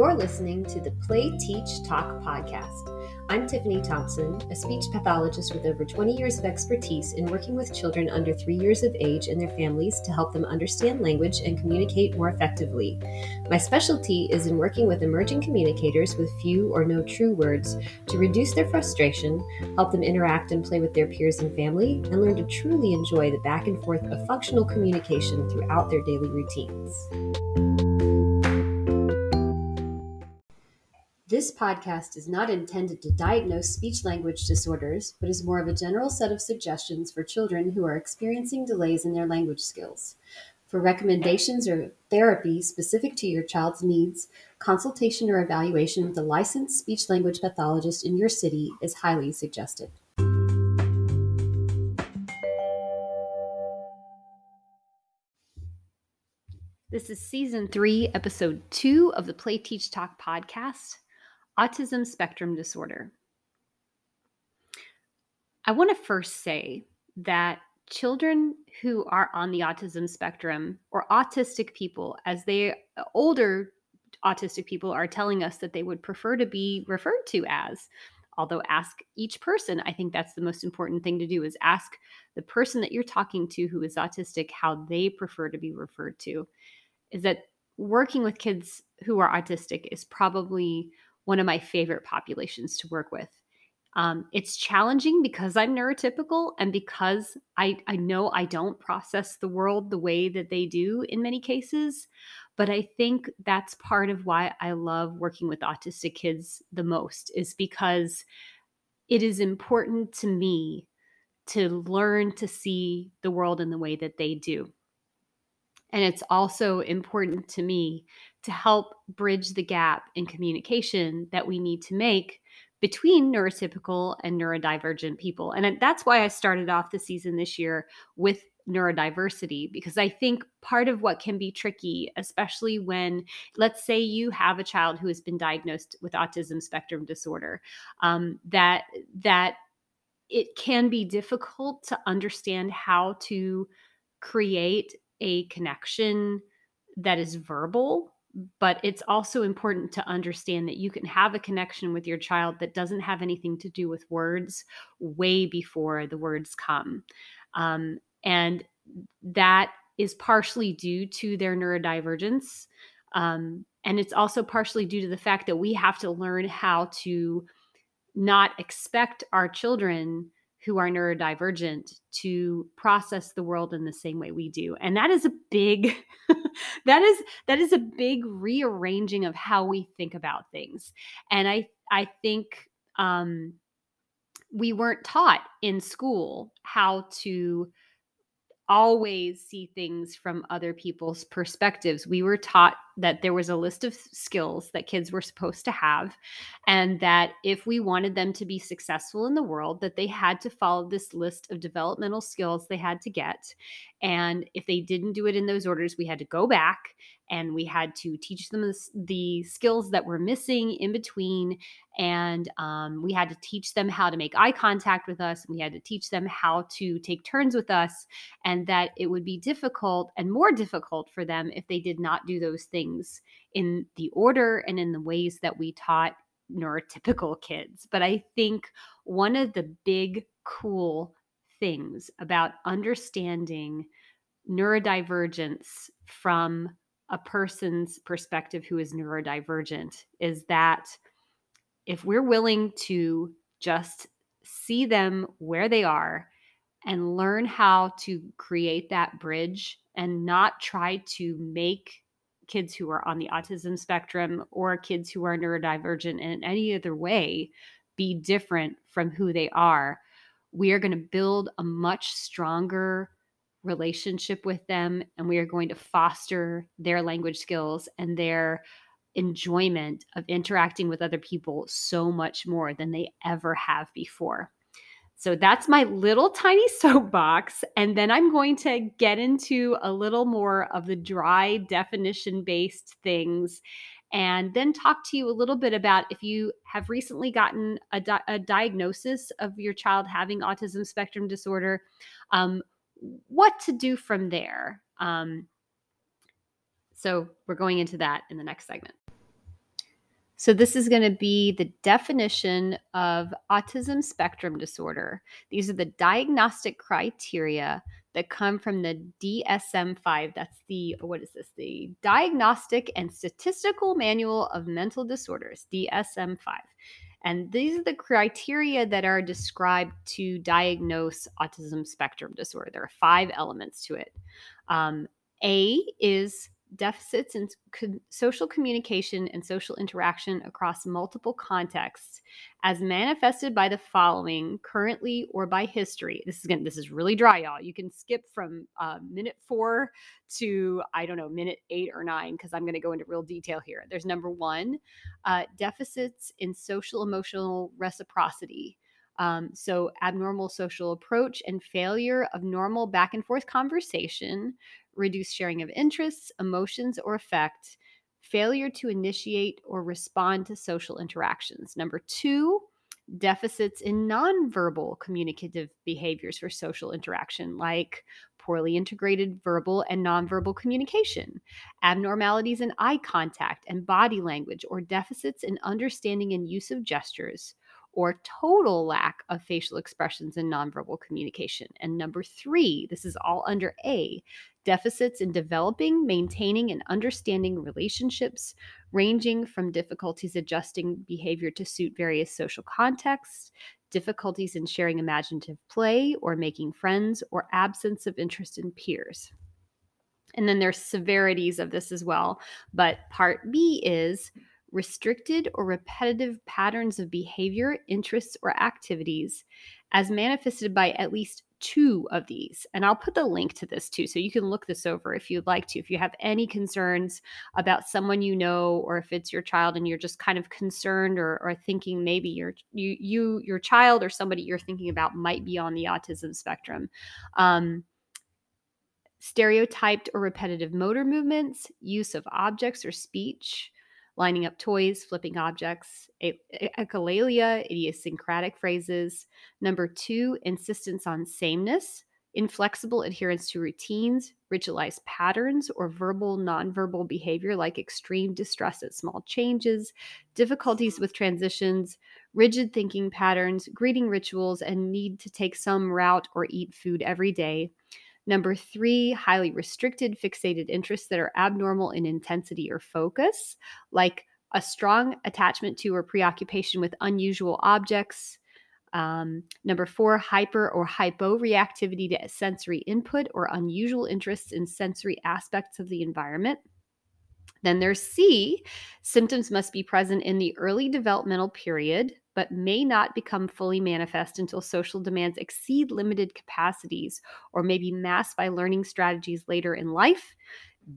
You're listening to the Play, Teach, Talk podcast. I'm Tiffany Thompson, a speech pathologist with over 20 years of expertise in working with children under three years of age and their families to help them understand language and communicate more effectively. My specialty is in working with emerging communicators with few or no true words to reduce their frustration, help them interact and play with their peers and family, and learn to truly enjoy the back and forth of functional communication throughout their daily routines. This podcast is not intended to diagnose speech language disorders, but is more of a general set of suggestions for children who are experiencing delays in their language skills. For recommendations or therapy specific to your child's needs, consultation or evaluation with a licensed speech language pathologist in your city is highly suggested. This is season three, episode two of the Play Teach Talk podcast autism spectrum disorder. I want to first say that children who are on the autism spectrum or autistic people, as they older autistic people are telling us that they would prefer to be referred to as, although ask each person i think that's the most important thing to do is ask the person that you're talking to who is autistic how they prefer to be referred to is that working with kids who are autistic is probably one of my favorite populations to work with. Um, it's challenging because I'm neurotypical and because I, I know I don't process the world the way that they do in many cases. But I think that's part of why I love working with autistic kids the most, is because it is important to me to learn to see the world in the way that they do. And it's also important to me to help bridge the gap in communication that we need to make between neurotypical and neurodivergent people. And that's why I started off the season this year with neurodiversity because I think part of what can be tricky, especially when, let's say, you have a child who has been diagnosed with autism spectrum disorder, um, that that it can be difficult to understand how to create a connection that is verbal but it's also important to understand that you can have a connection with your child that doesn't have anything to do with words way before the words come. Um, and that is partially due to their neurodivergence. Um, and it's also partially due to the fact that we have to learn how to not expect our children who are neurodivergent to process the world in the same way we do and that is a big that is that is a big rearranging of how we think about things and i i think um we weren't taught in school how to always see things from other people's perspectives. We were taught that there was a list of skills that kids were supposed to have and that if we wanted them to be successful in the world that they had to follow this list of developmental skills they had to get. And if they didn't do it in those orders we had to go back and we had to teach them the skills that were missing in between. And um, we had to teach them how to make eye contact with us and we had to teach them how to take turns with us and that it would be difficult and more difficult for them if they did not do those things in the order and in the ways that we taught neurotypical kids. But i think one of the big cool things about understanding neurodivergence from a person's perspective who is neurodivergent is that if we're willing to just see them where they are and learn how to create that bridge and not try to make kids who are on the autism spectrum or kids who are neurodivergent in any other way be different from who they are, we are going to build a much stronger relationship with them and we are going to foster their language skills and their enjoyment of interacting with other people so much more than they ever have before. So that's my little tiny soapbox. And then I'm going to get into a little more of the dry definition based things and then talk to you a little bit about if you have recently gotten a, di- a diagnosis of your child having autism spectrum disorder. Um, what to do from there. Um, so we're going into that in the next segment. So, this is going to be the definition of autism spectrum disorder. These are the diagnostic criteria that come from the DSM 5. That's the, what is this? The Diagnostic and Statistical Manual of Mental Disorders, DSM 5. And these are the criteria that are described to diagnose autism spectrum disorder. There are five elements to it. Um, A is deficits in social communication and social interaction across multiple contexts as manifested by the following currently or by history. This is going this is really dry y'all. You can skip from uh, minute four to i don't know minute eight or nine because i'm going to go into real detail here. There's number one uh, deficits in social emotional reciprocity um, so, abnormal social approach and failure of normal back and forth conversation reduced sharing of interests, emotions, or affect, failure to initiate or respond to social interactions. Number two, deficits in nonverbal communicative behaviors for social interaction, like poorly integrated verbal and nonverbal communication, abnormalities in eye contact and body language, or deficits in understanding and use of gestures, or total lack of facial expressions and nonverbal communication. And number three, this is all under A, deficits in developing, maintaining, and understanding relationships, ranging from difficulties adjusting behavior to suit various social contexts, difficulties in sharing imaginative play or making friends, or absence of interest in peers. And then there's severities of this as well. But part B is restricted or repetitive patterns of behavior, interests, or activities as manifested by at least two of these. And I'll put the link to this too. So you can look this over if you'd like to. If you have any concerns about someone you know, or if it's your child and you're just kind of concerned or, or thinking maybe your you you your child or somebody you're thinking about might be on the autism spectrum. Um, stereotyped or repetitive motor movements, use of objects or speech, lining up toys, flipping objects, echolalia, idiosyncratic phrases. Number two, insistence on sameness, inflexible adherence to routines, ritualized patterns, or verbal, nonverbal behavior like extreme distress at small changes, difficulties with transitions, rigid thinking patterns, greeting rituals, and need to take some route or eat food every day. Number three, highly restricted fixated interests that are abnormal in intensity or focus, like a strong attachment to or preoccupation with unusual objects. Um, number four, hyper or hyporeactivity to sensory input or unusual interests in sensory aspects of the environment. Then there's C, symptoms must be present in the early developmental period, but may not become fully manifest until social demands exceed limited capacities or may be masked by learning strategies later in life.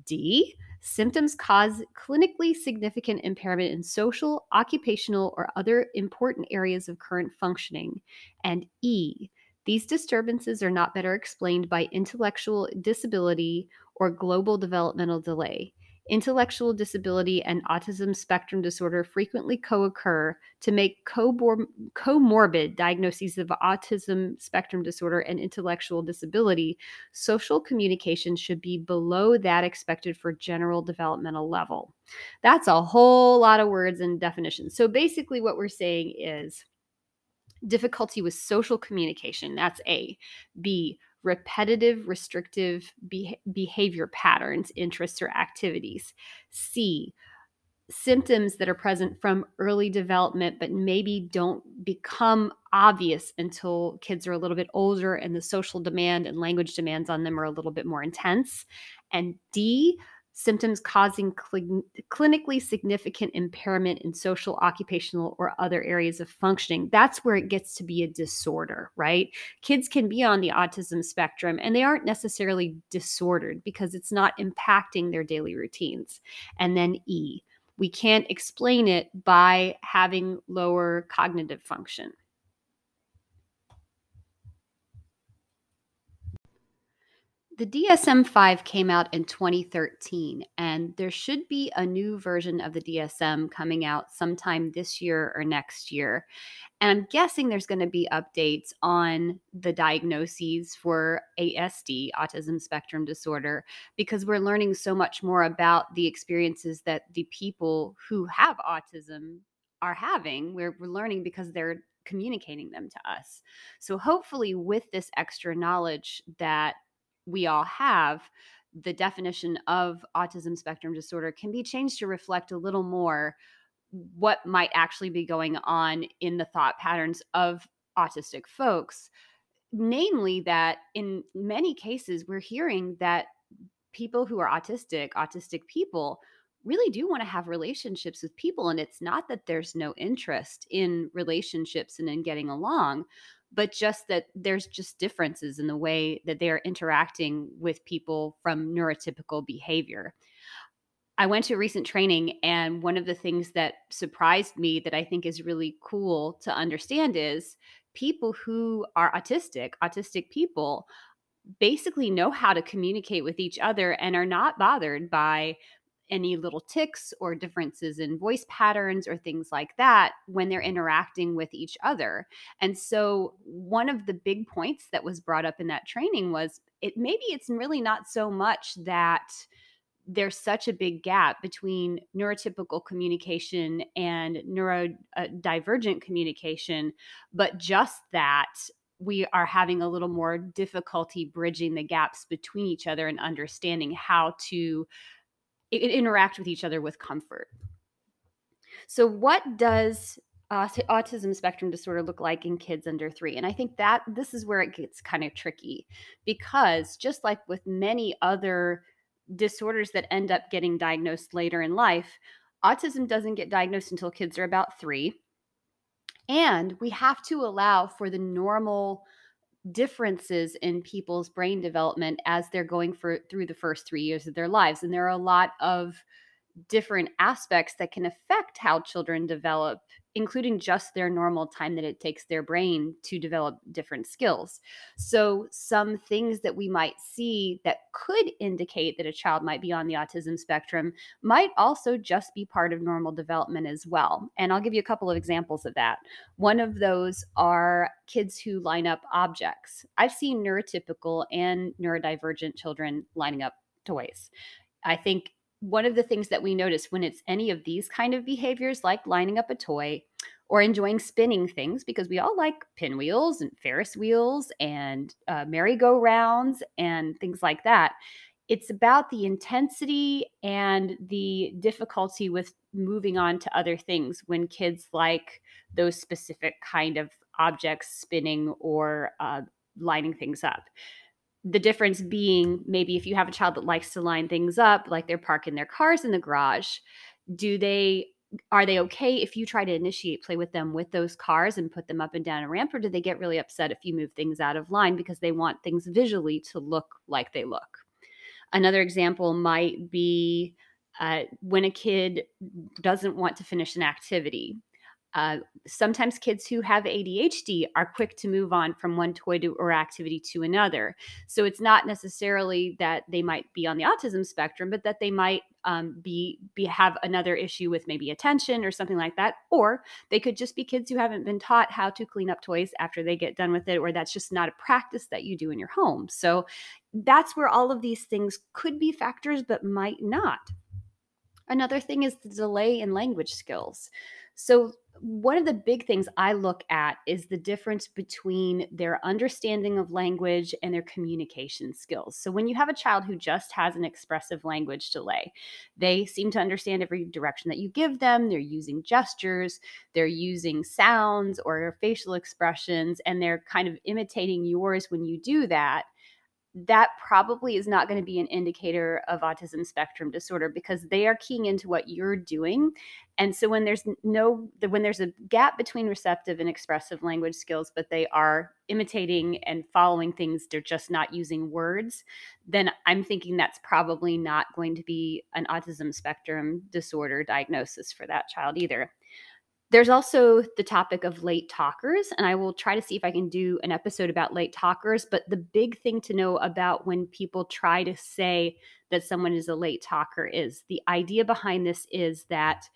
D, symptoms cause clinically significant impairment in social, occupational, or other important areas of current functioning. And E, these disturbances are not better explained by intellectual disability or global developmental delay. Intellectual disability and autism spectrum disorder frequently co occur to make comorbid diagnoses of autism spectrum disorder and intellectual disability. Social communication should be below that expected for general developmental level. That's a whole lot of words and definitions. So basically, what we're saying is difficulty with social communication. That's A. B repetitive restrictive be- behavior patterns, interests, or activities. C, symptoms that are present from early development, but maybe don't become obvious until kids are a little bit older and the social demand and language demands on them are a little bit more intense. And D, symptoms causing cl- clinically significant impairment in social, occupational, or other areas of functioning. That's where it gets to be a disorder, right? Kids can be on the autism spectrum and they aren't necessarily disordered because it's not impacting their daily routines. And then E, we can't explain it by having lower cognitive function. The DSM 5 came out in 2013, and there should be a new version of the DSM coming out sometime this year or next year. And I'm guessing there's going to be updates on the diagnoses for ASD, autism spectrum disorder, because we're learning so much more about the experiences that the people who have autism are having. We're, we're learning because they're communicating them to us. So hopefully, with this extra knowledge that we all have, the definition of autism spectrum disorder can be changed to reflect a little more what might actually be going on in the thought patterns of autistic folks. Namely, that in many cases, we're hearing that people who are autistic, autistic people, really do want to have relationships with people. And it's not that there's no interest in relationships and in getting along, but just that there's just differences in the way that they are interacting with people from neurotypical behavior. I went to a recent training, and one of the things that surprised me that I think is really cool to understand is people who are autistic, autistic people, basically know how to communicate with each other and are not bothered by any little tics or differences in voice patterns or things like that when they're interacting with each other. And so one of the big points that was brought up in that training was it maybe it's really not so much that there's such a big gap between neurotypical communication and neurodivergent uh, communication, but just that we are having a little more difficulty bridging the gaps between each other and understanding how to interact with each other with comfort. So, what does uh, autism spectrum disorder look like in kids under three? And I think that this is where it gets kind of tricky because just like with many other disorders that end up getting diagnosed later in life, autism doesn't get diagnosed until kids are about three. And we have to allow for the normal differences in people's brain development as they're going for through the first 3 years of their lives and there are a lot of different aspects that can affect how children develop including just their normal time that it takes their brain to develop different skills. So, some things that we might see that could indicate that a child might be on the autism spectrum might also just be part of normal development as well. And I'll give you a couple of examples of that. One of those are kids who line up objects. I've seen neurotypical and neurodivergent children lining up toys. I think one of the things that we notice when it's any of these kind of behaviors, like lining up a toy or enjoying spinning things, because we all like pinwheels and Ferris wheels and uh, merry-go-rounds and things like that. It's about the intensity and the difficulty with moving on to other things when kids like those specific kind of objects spinning or uh, lining things up the difference being maybe if you have a child that likes to line things up, like they're parking their cars in the garage, do they are they okay if you try to initiate play with them with those cars and put them up and down a ramp or do they get really upset if you move things out of line because they want things visually to look like they look? Another example might be uh, when a kid doesn't want to finish an activity uh, sometimes kids who have ADHD are quick to move on from one toy to, or activity to another. So it's not necessarily that they might be on the autism spectrum, but that they might um, be be have another issue with maybe attention or something like that. Or they could just be kids who haven't been taught how to clean up toys after they get done with it, or that's just not a practice that you do in your home. So that's where all of these things could be factors, but might not. Another thing is the delay in language skills. So one of the big things I look at is the difference between their understanding of language and their communication skills. So, when you have a child who just has an expressive language delay, they seem to understand every direction that you give them. They're using gestures, they're using sounds or facial expressions, and they're kind of imitating yours when you do that that probably is not going to be an indicator of autism spectrum disorder because they are keying into what you're doing. And so when there's no when there's a gap between receptive and expressive language skills but they are imitating and following things they're just not using words then i'm thinking that's probably not going to be an autism spectrum disorder diagnosis for that child either there's also the topic of late talkers, and I will try to see if I can do an episode about late talkers. But the big thing to know about when people try to say that someone is a late talker is the idea behind this is that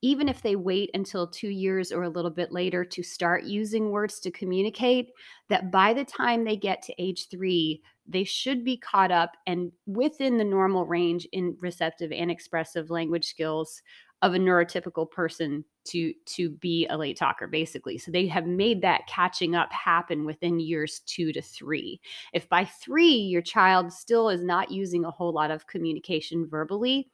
even if they wait until two years or a little bit later to start using words to communicate, that by the time they get to age three, they should be caught up and within the normal range in receptive and expressive language skills of a neurotypical person to to be a late talker basically. So they have made that catching up happen within years 2 to 3 if by 3 your child still is not using a whole lot of communication verbally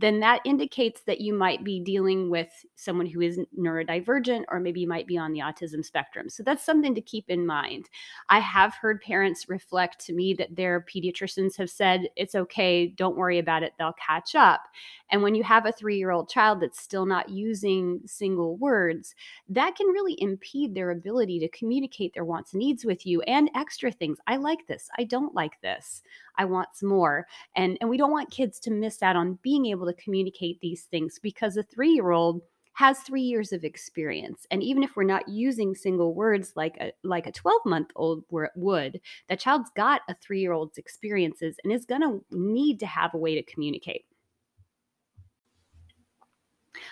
then that indicates that you might be dealing with someone who is neurodivergent or maybe you might be on the autism spectrum. So that's something to keep in mind. I have heard parents reflect to me that their pediatricians have said, it's okay, don't worry about it, they'll catch up. And when you have a three year old child that's still not using single words, that can really impede their ability to communicate their wants and needs with you and extra things. I like this. I don't like this. I want some more. And, and we don't want kids to miss out on being able to communicate these things because a three year old has three years of experience and even if we're not using single words like a like a 12 month old would that child's got a three year old's experiences and is going to need to have a way to communicate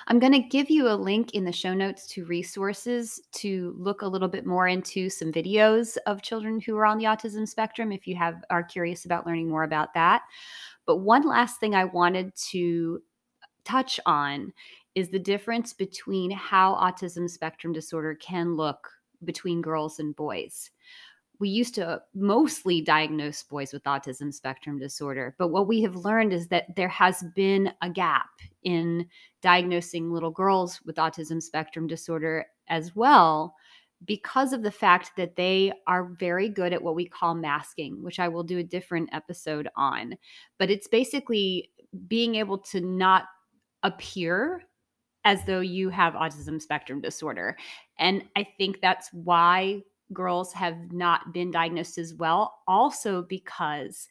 I'm going to give you a link in the show notes to resources to look a little bit more into some videos of children who are on the autism spectrum if you have are curious about learning more about that. But one last thing I wanted to touch on is the difference between how autism spectrum disorder can look between girls and boys we used to mostly diagnose boys with autism spectrum disorder. But what we have learned is that there has been a gap in diagnosing little girls with autism spectrum disorder as well because of the fact that they are very good at what we call masking, which I will do a different episode on. But it's basically being able to not appear as though you have autism spectrum disorder. And I think that's why girls have not been diagnosed as well, also because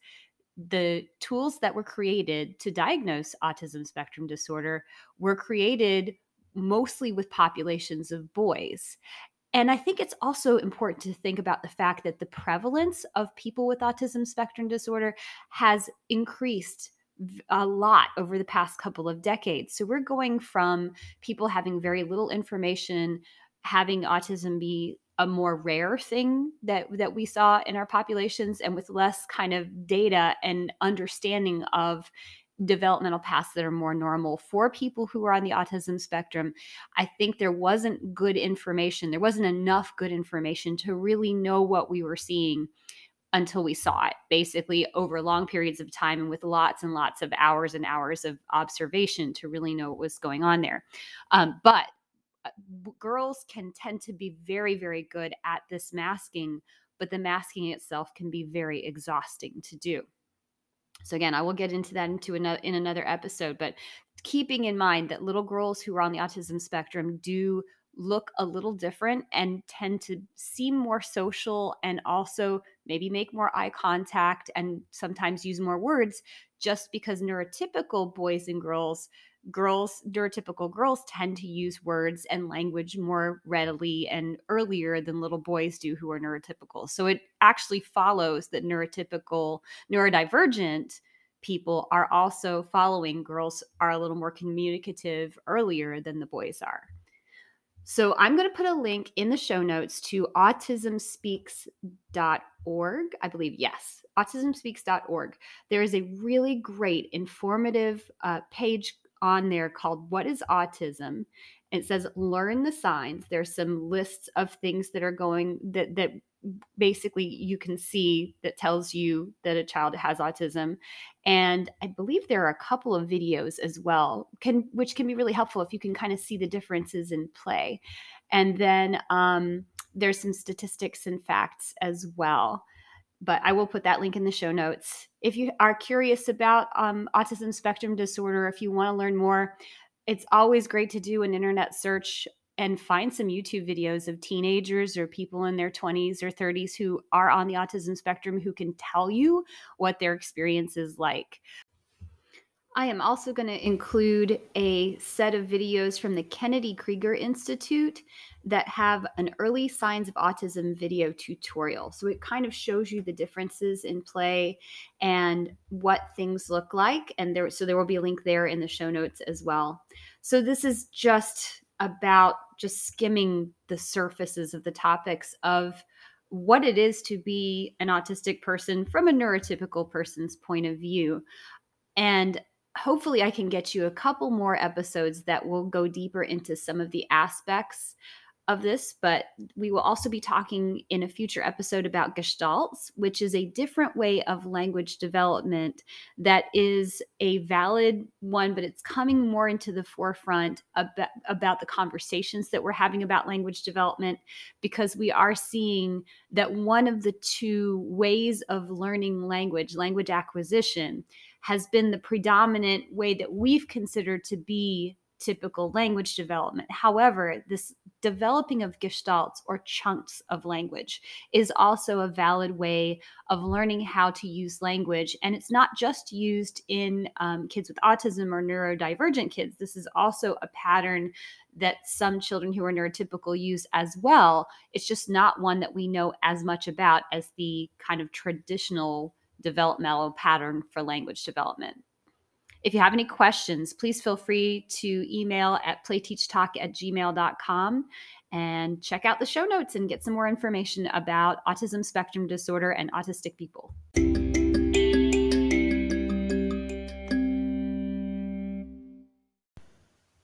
the tools that were created to diagnose autism spectrum disorder were created mostly with populations of boys. And I think it's also important to think about the fact that the prevalence of people with autism spectrum disorder has increased a lot over the past couple of decades. So we're going from people having very little information, having autism be a more rare thing that that we saw in our populations and with less kind of data and understanding of developmental paths that are more normal for people who are on the autism spectrum i think there wasn't good information. There wasn't enough good information to really know what we were seeing until we saw it basically over long periods of time and with lots and lots of hours and hours of observation to really know what was going on there. Um, but Uh, girls can tend to be very, very good at this masking, but the masking itself can be very exhausting to do. So again, I will get into that into another in another episode, but keeping in mind that little girls who are on the autism spectrum do look a little different and tend to seem more social and also maybe make more eye contact and sometimes use more words just because neurotypical boys and girls girls, neurotypical girls tend to use words and language more readily and earlier than little boys do who are neurotypical. So it actually follows that neurotypical, neurodivergent people are also following girls are a little more communicative earlier than the boys are. So I'm going to put a link in the show notes to autismspeaks.org. I believe, yes, autismspeaks.org. There is a really great, informative uh, page on there called What is Autism? It says learn the signs. There's some lists of things that are going that that basically you can see that tells you that a child has autism and i believe there are a couple of videos as well can which can be really helpful if you can kind of see the differences in play and then um, there's some statistics and facts as well but I will put that link in the show notes. If you are curious about um, autism spectrum disorder, if you want to learn more, it's always great to do an internet search and find some YouTube videos of teenagers or people in their 20s or 30s who are on the autism spectrum who can tell you what their experience is like. I am also going to include a set of videos from the Kennedy Krieger Institute that have an early signs of autism video tutorial. So it kind of shows you the differences in play and what things look like. And there, so there will be a link there in the show notes as well. So this is just about just skimming the surfaces of the topics of what it is to be an autistic person from a neurotypical person's point of view. And hopefully I can get you a couple more episodes that will go deeper into some of the aspects of this, but we will also be talking in a future episode about gestalts, which is a different way of language development that is a valid one, but it's coming more into the forefront about, about the conversations that we're having about language development because we are seeing that one of the two ways of learning language, language acquisition, has been the predominant way that we've considered to be typical language development. However, this developing of gestalts or chunks of language is also a valid way of learning how to use language. And it's not just used in um, kids with autism or neurodivergent kids. This is also a pattern that some children who are neurotypical use as well. It's just not one that we know as much about as the kind of traditional developmental pattern for language development. If you have any questions, please feel free to email at playteachtalk at gmail.com and check out the show notes and get some more information about autism spectrum disorder and autistic people.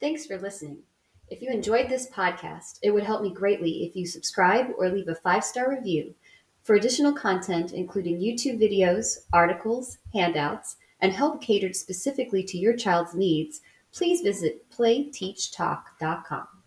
Thanks for listening. If you enjoyed this podcast, it would help me greatly if you subscribe or leave a five star review for additional content, including YouTube videos, articles, handouts, and help catered specifically to your child's needs, please visit playteachtalk.com.